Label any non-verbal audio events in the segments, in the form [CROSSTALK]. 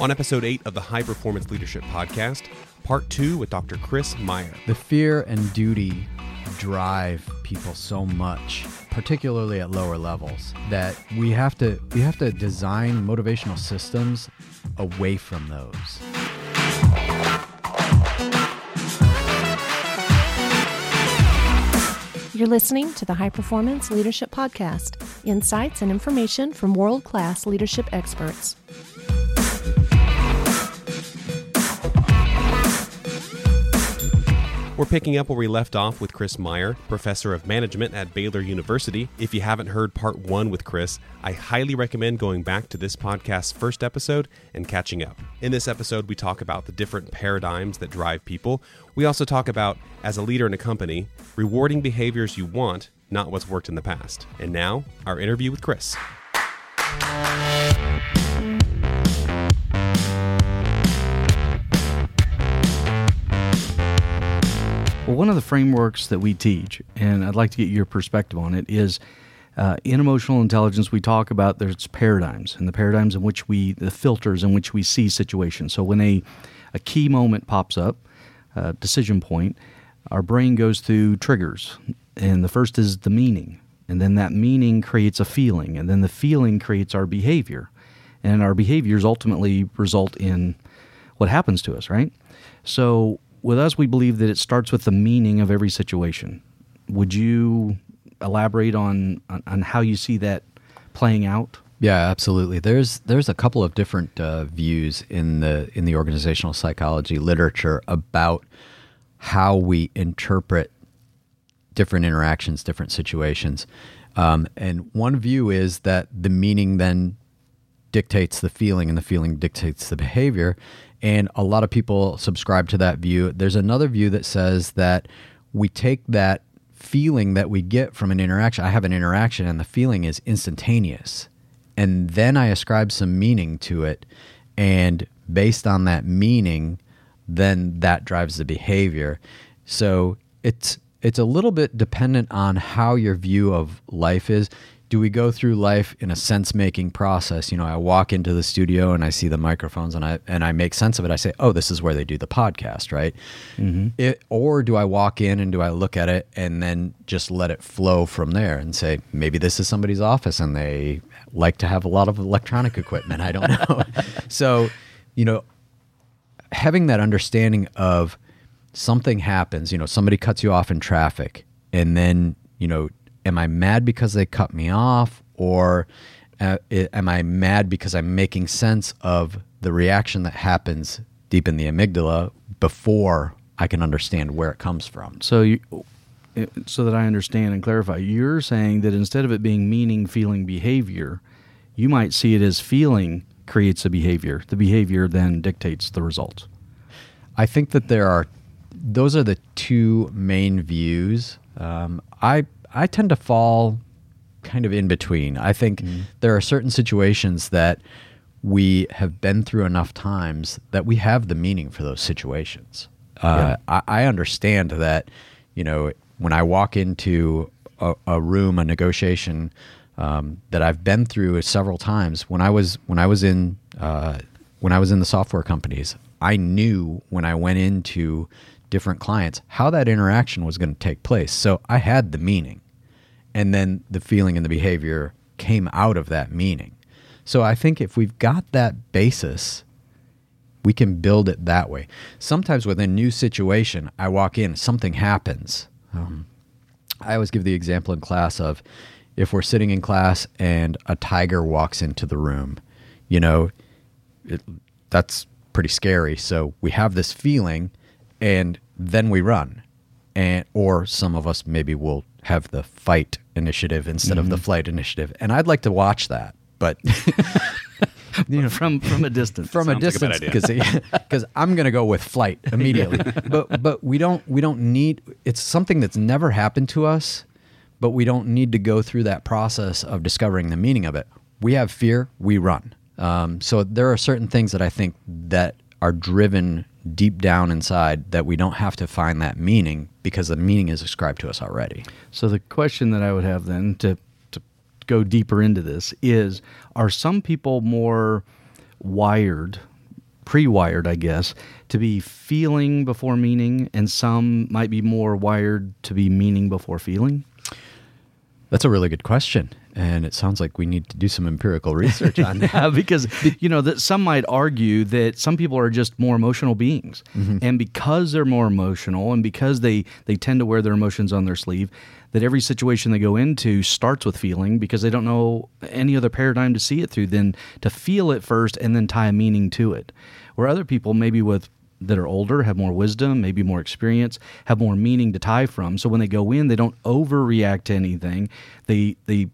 On episode 8 of the High Performance Leadership Podcast, part 2 with Dr. Chris Meyer. The fear and duty drive people so much, particularly at lower levels, that we have to we have to design motivational systems away from those. You're listening to the High Performance Leadership Podcast insights and information from world class leadership experts. We're picking up where we left off with Chris Meyer, professor of management at Baylor University. If you haven't heard part one with Chris, I highly recommend going back to this podcast's first episode and catching up. In this episode, we talk about the different paradigms that drive people. We also talk about, as a leader in a company, rewarding behaviors you want, not what's worked in the past. And now, our interview with Chris. Well, one of the frameworks that we teach, and I'd like to get your perspective on it, is uh, in emotional intelligence. We talk about there's paradigms, and the paradigms in which we, the filters in which we see situations. So when a a key moment pops up, a decision point, our brain goes through triggers, and the first is the meaning, and then that meaning creates a feeling, and then the feeling creates our behavior, and our behaviors ultimately result in what happens to us, right? So with us, we believe that it starts with the meaning of every situation. Would you elaborate on, on, on how you see that playing out? Yeah, absolutely. There's there's a couple of different uh, views in the in the organizational psychology literature about how we interpret different interactions, different situations. Um, and one view is that the meaning then dictates the feeling, and the feeling dictates the behavior. And a lot of people subscribe to that view. There's another view that says that we take that feeling that we get from an interaction. I have an interaction, and the feeling is instantaneous. And then I ascribe some meaning to it. And based on that meaning, then that drives the behavior. So it's it's a little bit dependent on how your view of life is do we go through life in a sense making process? You know i walk into the studio and i see the microphones and i and i make sense of it. I say oh this is where they do the podcast right? Mm-hmm. it, or do i walk in and do i look at it and then just let it flow from there and say maybe this is somebody's office and they like to have a lot of electronic equipment. I don't know. [LAUGHS] So you know having that understanding of something happens you know somebody cuts you off in traffic and then you know am I mad because they cut me off or uh, am I mad because I'm making sense of the reaction that happens deep in the amygdala before I can understand where it comes from? So you so that I understand and clarify, you're saying that instead of it being meaning, feeling, behavior, you might see it as feeling creates a behavior. The behavior then dictates the result. I think that there are those are the two main views. Um, I I tend to fall kind of in between. I think mm. there are certain situations that we have been through enough times that we have the meaning for those situations. Uh, I, I, understand that, you know, when I walk into a, a room, a negotiation um, that I've been through several times. When I was when I was in uh, when I was in the software companies, I knew when I went into different clients how that interaction was going to take place. So I had the meaning. And then the feeling and the behavior came out of that meaning. So I think if we've got that basis, we can build it that way. Sometimes with a new situation, I walk in, something happens. Um, I always give the example in class of if we're sitting in class and a tiger walks into the room, you know, it, that's pretty scary. So we have this feeling and then we run. And or some of us maybe will have the fight initiative instead mm-hmm. of the mm-hmm. flight initiative. And I'd like to watch that, but [LAUGHS] you know, from from a distance, from a distance, because because [LAUGHS] I'm going to go with flight [LAUGHS] immediately. but but we don't we don't need. It's something that's never happened to us, but we don't need to go through that process of discovering the meaning of it. We have fear, we run. Um, so there are certain things that I think that are driven deep down inside that we don't have to find that meaning because the meaning is ascribed to us already. So the question that I would have then to to go deeper into this is are some people more wired pre-wired, I guess, to be feeling before meaning, and some might be more wired to be meaning before feeling? That's a really good question. And it sounds like we need to do some empirical research on that. [LAUGHS] yeah, because you know that some might argue that some people are just more emotional beings, Mm-hmm. and because they're more emotional, and because they they tend to wear their emotions on their sleeve, that every situation they go into starts with feeling because they don't know any other paradigm to see it through than to feel it first and then tie a meaning to it. Where other people maybe with that are older, have more wisdom, maybe more experience, have more meaning to tie from. So when they go in, they don't overreact to anything. They they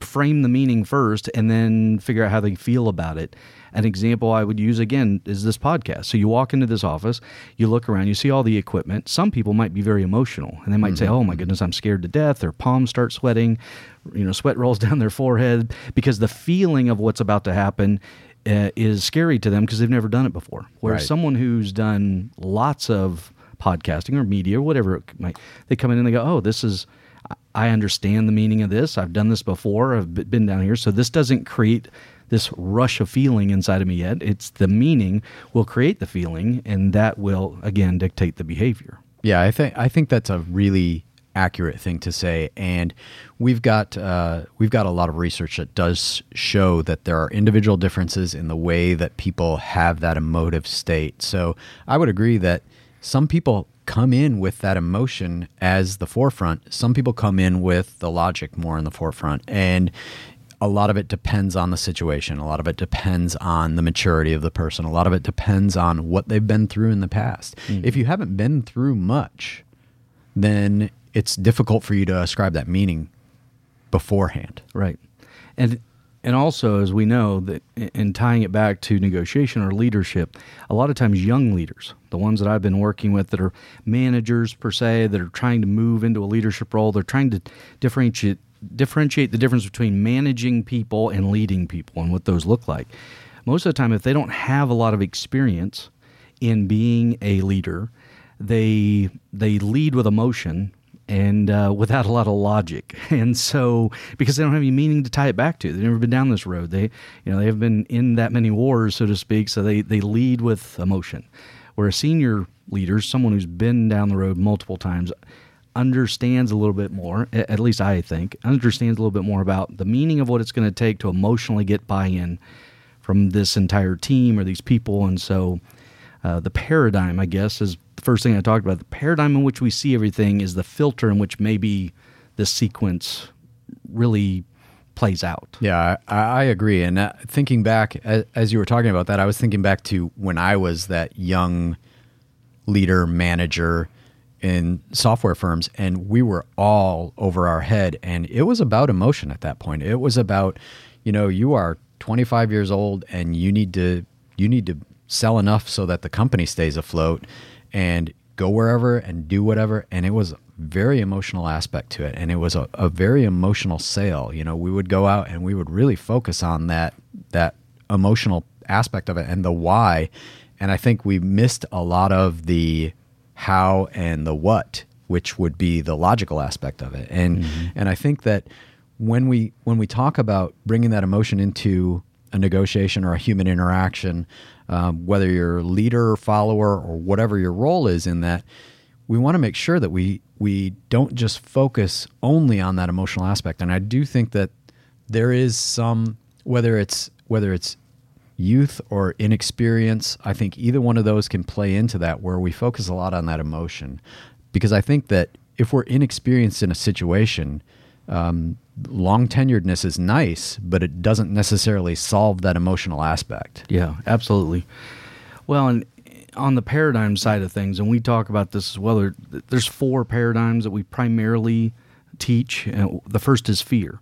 frame the meaning first and then figure out how they feel about it. An example I would use again is this podcast. So you walk into this office, you look around, you see all the equipment. Some people might be very emotional and they might say, "Oh my goodness, I'm scared to death." Their palms start sweating, you know, sweat rolls [LAUGHS] down their forehead because the feeling of what's about to happen uh, is scary to them because they've never done it before. Whereas Right. someone who's done lots of podcasting or media or whatever it might, they come in and they go, "Oh, this is." I understand the meaning of this. I've done this before. I've been down here. So this doesn't create this rush of feeling inside of me yet. It's the meaning will create the feeling, and that will again dictate the behavior. Yeah, I think I think that's a really accurate thing to say, and we've got uh, we've got a lot of research that does show that there are individual differences in the way that people have that emotive state. So I would agree that some people come in with that emotion as the forefront. Some people come in with the logic more in the forefront, and a lot of it depends on the situation. A lot of it depends on the maturity of the person. A lot of it depends on what they've been through in the past. Mm-hmm. If you haven't been through much, then it's difficult for you to ascribe that meaning beforehand. Right. And and also as we know that in tying it back to negotiation or leadership, a lot of times young leaders, the ones that I've been working with that are managers per se that are trying to move into a leadership role, they're trying to differentiate differentiate the difference between managing people and leading people and what those look like. Most of the time if they don't have a lot of experience in being a leader, they they lead with emotion and uh, without a lot of logic. [LAUGHS] And so, because they don't have any meaning to tie it back to, they've never been down this road. They, you know, they have been in that many wars, so to speak. So they they lead with emotion. Where a senior leader, someone who's been down the road multiple times, understands a little bit more. At least I think understands a little bit more about the meaning of what it's going to take to emotionally get buy-in from this entire team or these people. And so, uh, the paradigm, I guess, is the first thing I talked about. The paradigm in which we see everything is the filter in which maybe the sequence really plays out. Yeah, I, I agree. And uh, thinking back, as, as you were talking about that, I was thinking back to when I was that young leader, manager in software firms, and we were all over our head. And it was about emotion at that point. It was about, you know, you are 25 years old and you need to you need to sell enough so that the company stays afloat and go wherever and do whatever. And it was a very emotional aspect to it. And it was a, a very emotional sale. You know, we would go out and we would really focus on that that emotional aspect of it and the why. And I think we missed a lot of the how and the what, which would be the logical aspect of it. And mm-hmm. and I think that when we when we talk about bringing that emotion into a negotiation or a human interaction, um, whether you're leader, or follower, or whatever your role is in that, we want to make sure that we we don't just focus only on that emotional aspect. And I do think that there is some whether it's whether it's youth or inexperience, I think either one of those can play into that where we focus a lot on that emotion. Because I think that if we're inexperienced in a situation, um, long tenuredness is nice, but it doesn't necessarily solve that emotional aspect. Yeah, absolutely. Well, and on the paradigm side of things, and we talk about this as well, there's four paradigms that we primarily teach. The first is fear.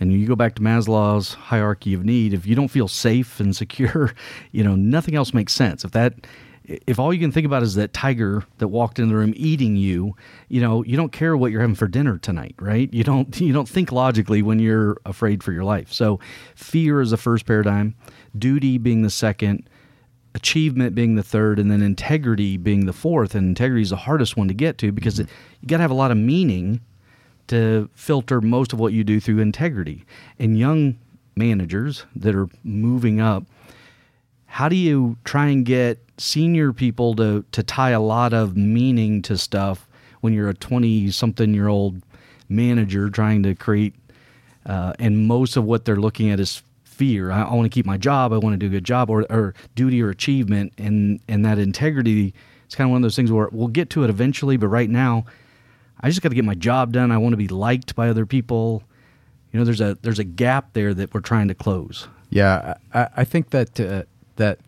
And you go back to Maslow's hierarchy of need, if you don't feel safe and secure, [LAUGHS] you know, nothing else makes sense. If that if all you can think about is that tiger that walked in the room eating you, you know, you don't care what you're having for dinner tonight, right? You don't [LAUGHS] you don't think logically when you're afraid for your life. So fear is the first paradigm, duty being the second, achievement being the third, and then integrity being the fourth. And integrity is the hardest one to get to because it, you got to have a lot of meaning to filter most of what you do through integrity. And young managers that are moving up how do you try and get senior people to to tie a lot of meaning to stuff when you're a 20 something year old manager trying to create uh, and most of what they're looking at is fear. I, I want to keep my job i want to do a good job or, or duty or achievement and and that integrity it's kind of one of those things where we'll get to it eventually but right now i just got to get my job done i want to be liked by other people. You know there's a there's a gap there that we're trying to close. Yeah, I, I think that uh, that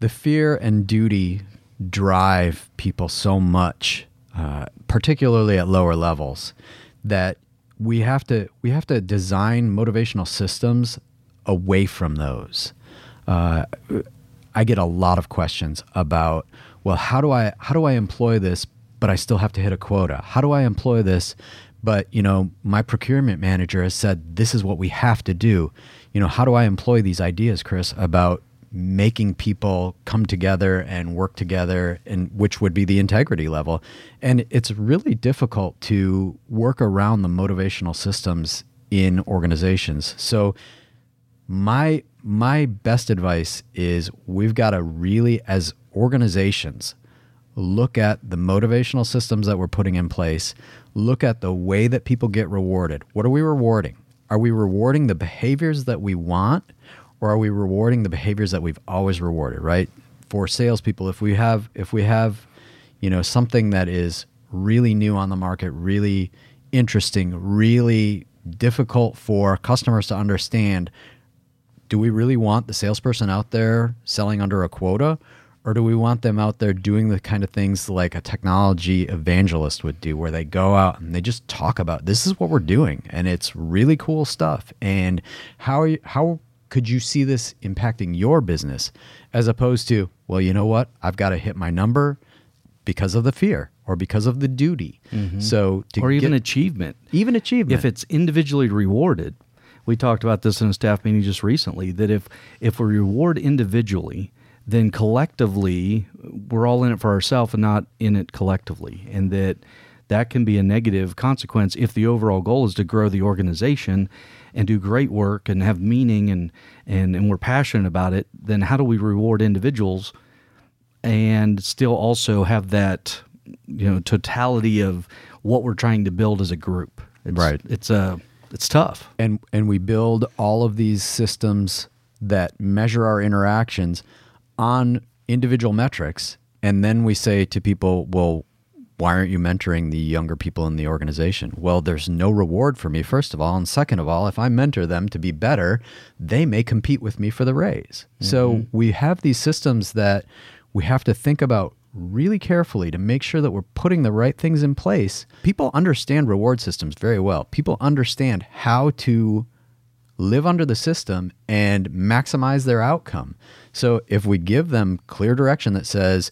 the fear and duty drive people so much, uh, particularly at lower levels, that we have to we have to design motivational systems away from those. Uh, I get a lot of questions about, well, how do I how do I employ this, but I still have to hit a quota? How do I employ this, but you know my procurement manager has said this is what we have to do. You know, how do I employ these ideas, Chris, about making people come together and work together and which would be the integrity level? And it's really difficult to work around the motivational systems in organizations. So my my best advice is we've got to really as organizations look at the motivational systems that we're putting in place. Look at the way that people get rewarded. What are we rewarding are we rewarding the behaviors that we want or are we rewarding the behaviors that we've always rewarded right? For salespeople if we have if we have you know something that is really new on the market really interesting really difficult for customers to understand do we really want the salesperson out there selling under a quota or do we want them out there doing the kind of things like a technology evangelist would do where they go out and they just talk about this is what we're doing and it's really cool stuff and how you, how could you see this impacting your business? As opposed to well you know what? I've got to hit my number because of the fear or because of the duty. Mm-hmm. So to or even get- achievement. Even achievement. If it's individually rewarded we talked about this in a staff meeting just recently that if if we reward individually then collectively we're all in it for ourselves and not in it collectively. And that that can be a negative consequence if the overall goal is to grow the organization and do great work and have meaning and and, and we're passionate about it then how do we reward individuals and still also have that you know totality of what we're trying to build as a group? It's, Right. it's a it's tough. And and we build all of these systems that measure our interactions on individual metrics and then we say to people well why aren't you mentoring the younger people in the organization? Well there's no reward for me first of all and second of all if i mentor them to be better they may compete with me for the raise. So mm-hmm. we have these systems that we have to think about really carefully to make sure that we're putting the right things in place. People understand reward systems very well. People understand how to live under the system and maximize their outcome. So if we give them clear direction that says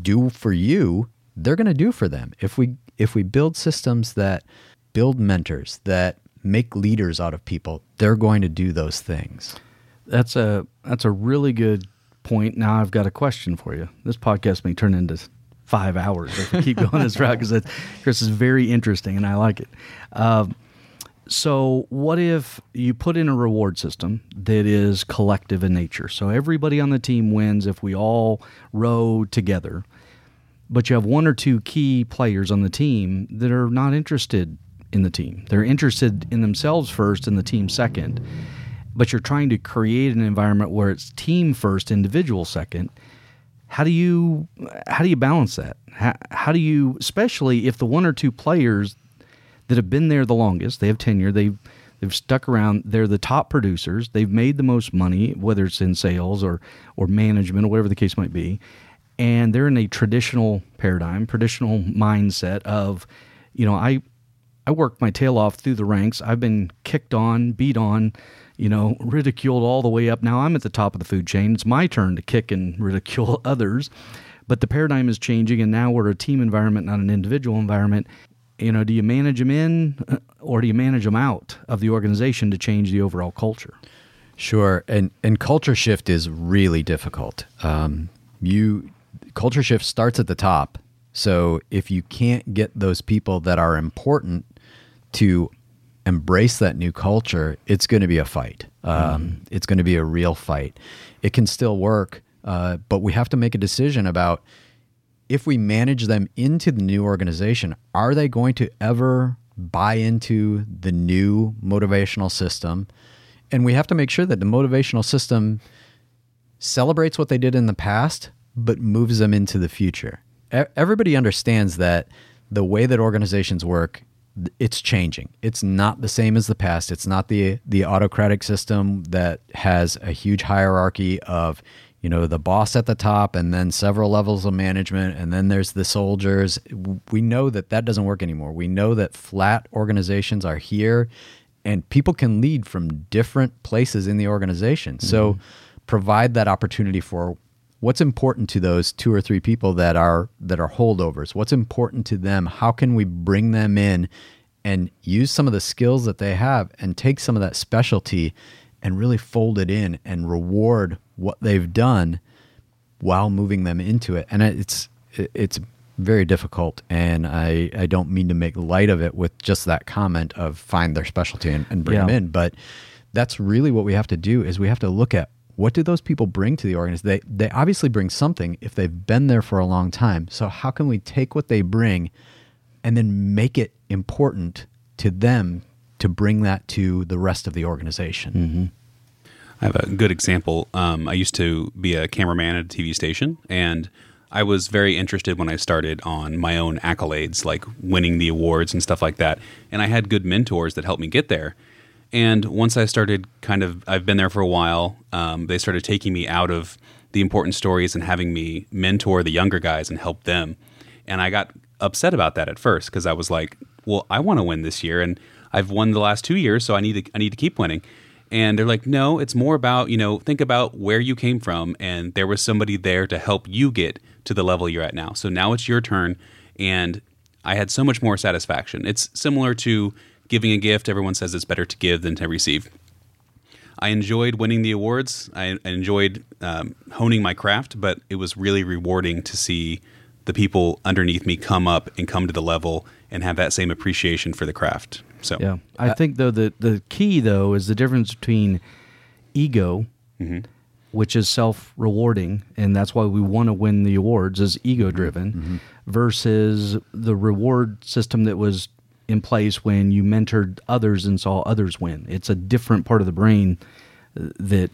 do for you, they're going to do for them. If we if we build systems that build mentors that make leaders out of people, they're going to do those things. that's a that's a really good point now i've got a question for you this podcast may turn into five hours if we keep [LAUGHS] going this route because chris is very interesting and i like it um, so what if you put in a reward system that is collective in nature so everybody on the team wins if we all row together but you have one or two key players on the team that are not interested in the team. They're interested in themselves first and the team second. But you're trying to create an environment where it's team first, individual second. How do you how do you balance that? How, how do you especially if the one or two players that have been there the longest, they have tenure, they've they've stuck around, they're the top producers, they've made the most money, whether it's in sales or or management or whatever the case might be and they're in a traditional paradigm, traditional mindset of, you know, I I worked my tail off through the ranks. I've been kicked on, beat on, you know, ridiculed all the way up. Now I'm at the top of the food chain. It's my turn to kick and [LAUGHS] ridicule others. But the paradigm is changing, and now we're a team environment, not an individual environment. You know, do you manage them in uh, or do you manage them out of the organization to change the overall culture? Sure, and and culture shift is really difficult. Um, you culture shift starts at the top. So if you can't get those people that are important to embrace that new culture, it's going to be a fight. Um, It's going to be a real fight. It can still work, uh, but we have to make a decision about if we manage them into the new organization, are they going to ever buy into the new motivational system? And we have to make sure that the motivational system celebrates what they did in the past, but moves them into the future. Everybody understands that the way that organizations work, it's changing. It's not the same as the past. It's not the the autocratic system that has a huge hierarchy of you know the boss at the top and then several levels of management and then there's the soldiers. We know that that doesn't work anymore. We know that flat organizations are here and people can lead from different places in the organization. So mm-hmm. provide that opportunity for what's important to those two or three people that are that are holdovers. What's important to them? How can we bring them in and use some of the skills that they have and take some of that specialty and really fold it in and reward what they've done while moving them into it. And it's it's very difficult. And i i don't mean to make light of it with just that comment of find their specialty and, and bring them in. But that's really what we have to do is we have to look at what do those people bring to the organization they they obviously bring something if they've been there for a long time. So how can we take what they bring and then make it important to them to bring that to the rest of the organization mm-hmm. I have a good example. Um, I used to be a cameraman at a TV station, and I was very interested when I started on my own accolades, like winning the awards and stuff like that. And I had good mentors that helped me get there. And once I started kind of, I've been there for a while, um, they started taking me out of the important stories and having me mentor the younger guys and help them. And I got upset about that at first because I was like, well, I want to win this year. And I've won the last two years, so I need to, I need to keep winning and they're like no it's more about you know think about where you came from and there was somebody there to help you get to the level you're at now. So now it's your turn and i had so much more satisfaction. It's similar to giving a gift. Everyone says it's better to give than to receive. I enjoyed winning the awards. I, enjoyed um, honing my craft but it was really rewarding to see the people underneath me come up and come to the level and have that same appreciation for the craft so Yeah, I uh, think though the the key though is the difference between ego, mm-hmm. which is self rewarding, and that's why we want to win the awards, is ego driven, mm-hmm. mm-hmm. versus the reward system that was in place when you mentored others and saw others win. It's a different part of the brain uh, that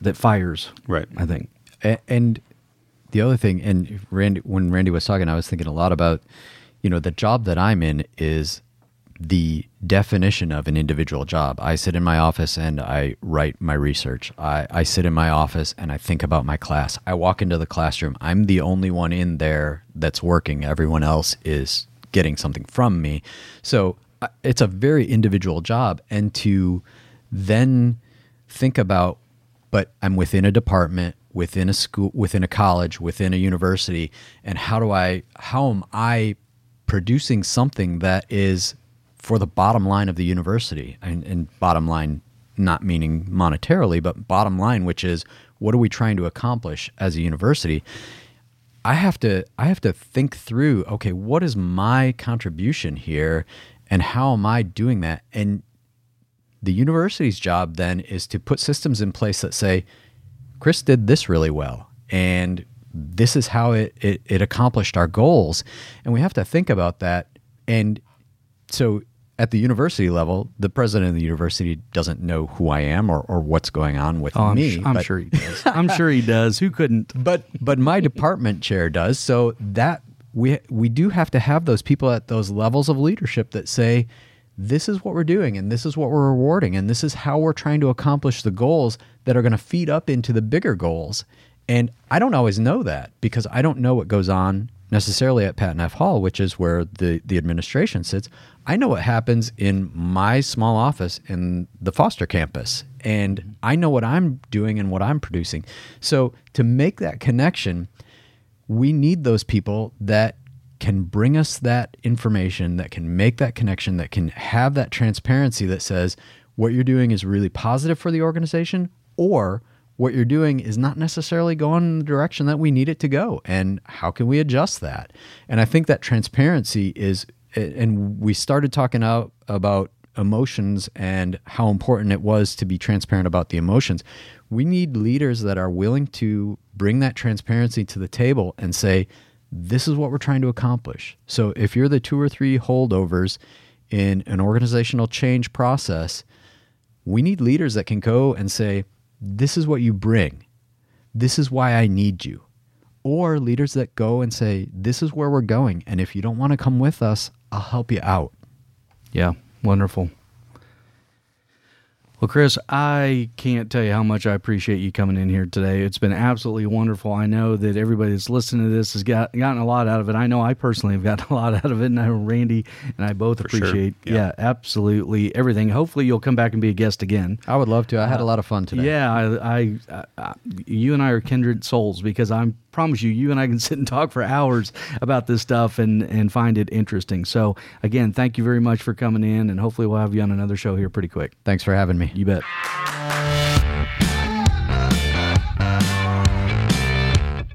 that fires. Right. I think. A- and the other thing and randy when randy was talking i was thinking a lot about you know the job that i'm in is the definition of an individual job. I sit in my office and i write my research. I, I sit in my office and i think about my class. I walk into the classroom. I'm the only one in there that's working. Everyone else is getting something from me. So uh, it's a very individual job. And to then think about but I'm within a department, within a school, within a college, within a university, and how do I how am I producing something that is for the bottom line of the university and, and bottom line not meaning monetarily, but bottom line, which is what are we trying to accomplish as a university? I have to I have to think through, okay, what is my contribution here and how am I doing that? And the university's job then is to put systems in place that say, Chris did this really well, and this is how it, it, it accomplished our goals. And we have to think about that. And so at the university level, the president of the university doesn't know who I am or, or what's going on with Oh, I'm, me. sh- I'm but- sure he does. I'm sure he does. Who couldn't? [LAUGHS] but but my department chair does so that we we do have to have those people at those levels of leadership that say this is what we're doing and this is what we're rewarding and this is how we're trying to accomplish the goals that are going to feed up into the bigger goals and i don't always know that because i don't know what goes on necessarily at Pat Neff Hall, which is where the, the administration sits. I know what happens in my small office in the Foster campus, and I know what I'm doing and what I'm producing. So to make that connection, we need those people that can bring us that information, that can make that connection, that can have that transparency that says what you're doing is really positive for the organization or what you're doing is not necessarily going in the direction that we need it to go and how can we adjust that and i think that transparency is and we started talking out about emotions and how important it was to be transparent about the emotions. We need leaders that are willing to bring that transparency to the table and say, this is what we're trying to accomplish. So if you're the two or three holdovers in an organizational change process, we need leaders that can go and say, this is what you bring. This is why I need you. Or leaders that go and say, this is where we're going. And if you don't want to come with us, I'll help you out. Yeah, wonderful. Well, Chris, I can't tell you how much I appreciate you coming in here today. It's been absolutely wonderful. I know that everybody that's listening to this has got gotten a lot out of it. I know I personally have gotten [LAUGHS] a lot out of it, and I know Randy and I both For sure. appreciate, Yeah. yeah. absolutely everything. Hopefully, you'll come back and be a guest again. I would love to. I had a uh, lot of fun today. Yeah, I, I, I, I, you and I are kindred souls because I promise you, you and I can [LAUGHS] sit and talk for hours about this stuff and and find it interesting. So again, thank you very much for coming in, and hopefully we'll have you on another show here pretty quick. Thanks for having me. You bet.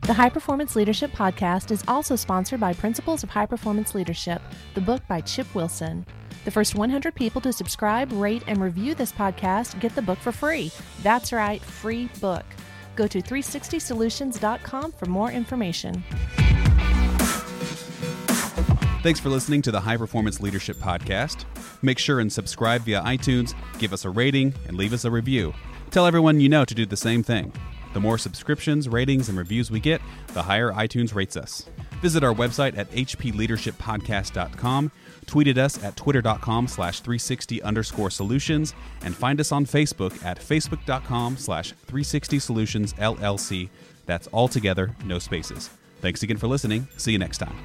The High Performance Leadership Podcast is also sponsored by Principles of High Performance Leadership, the book by Chip Wilson. The first 100 people to subscribe, rate, and review this podcast get the book for free. That's right, free book. Go to 360solutions.com for more information. Thanks for listening to the High Performance Leadership Podcast. Make sure and subscribe via iTunes, give us a rating, and leave us a review. Tell everyone you know to do the same thing. The more subscriptions, ratings, and reviews we get, the higher iTunes rates us. Visit our website at hpleadershippodcast.com, tweet at us at twitter.com slash 360 underscore solutions, and find us on Facebook at facebook.com slash 360 solutions LLC. That's all together, no spaces. Thanks again for listening. See you next time.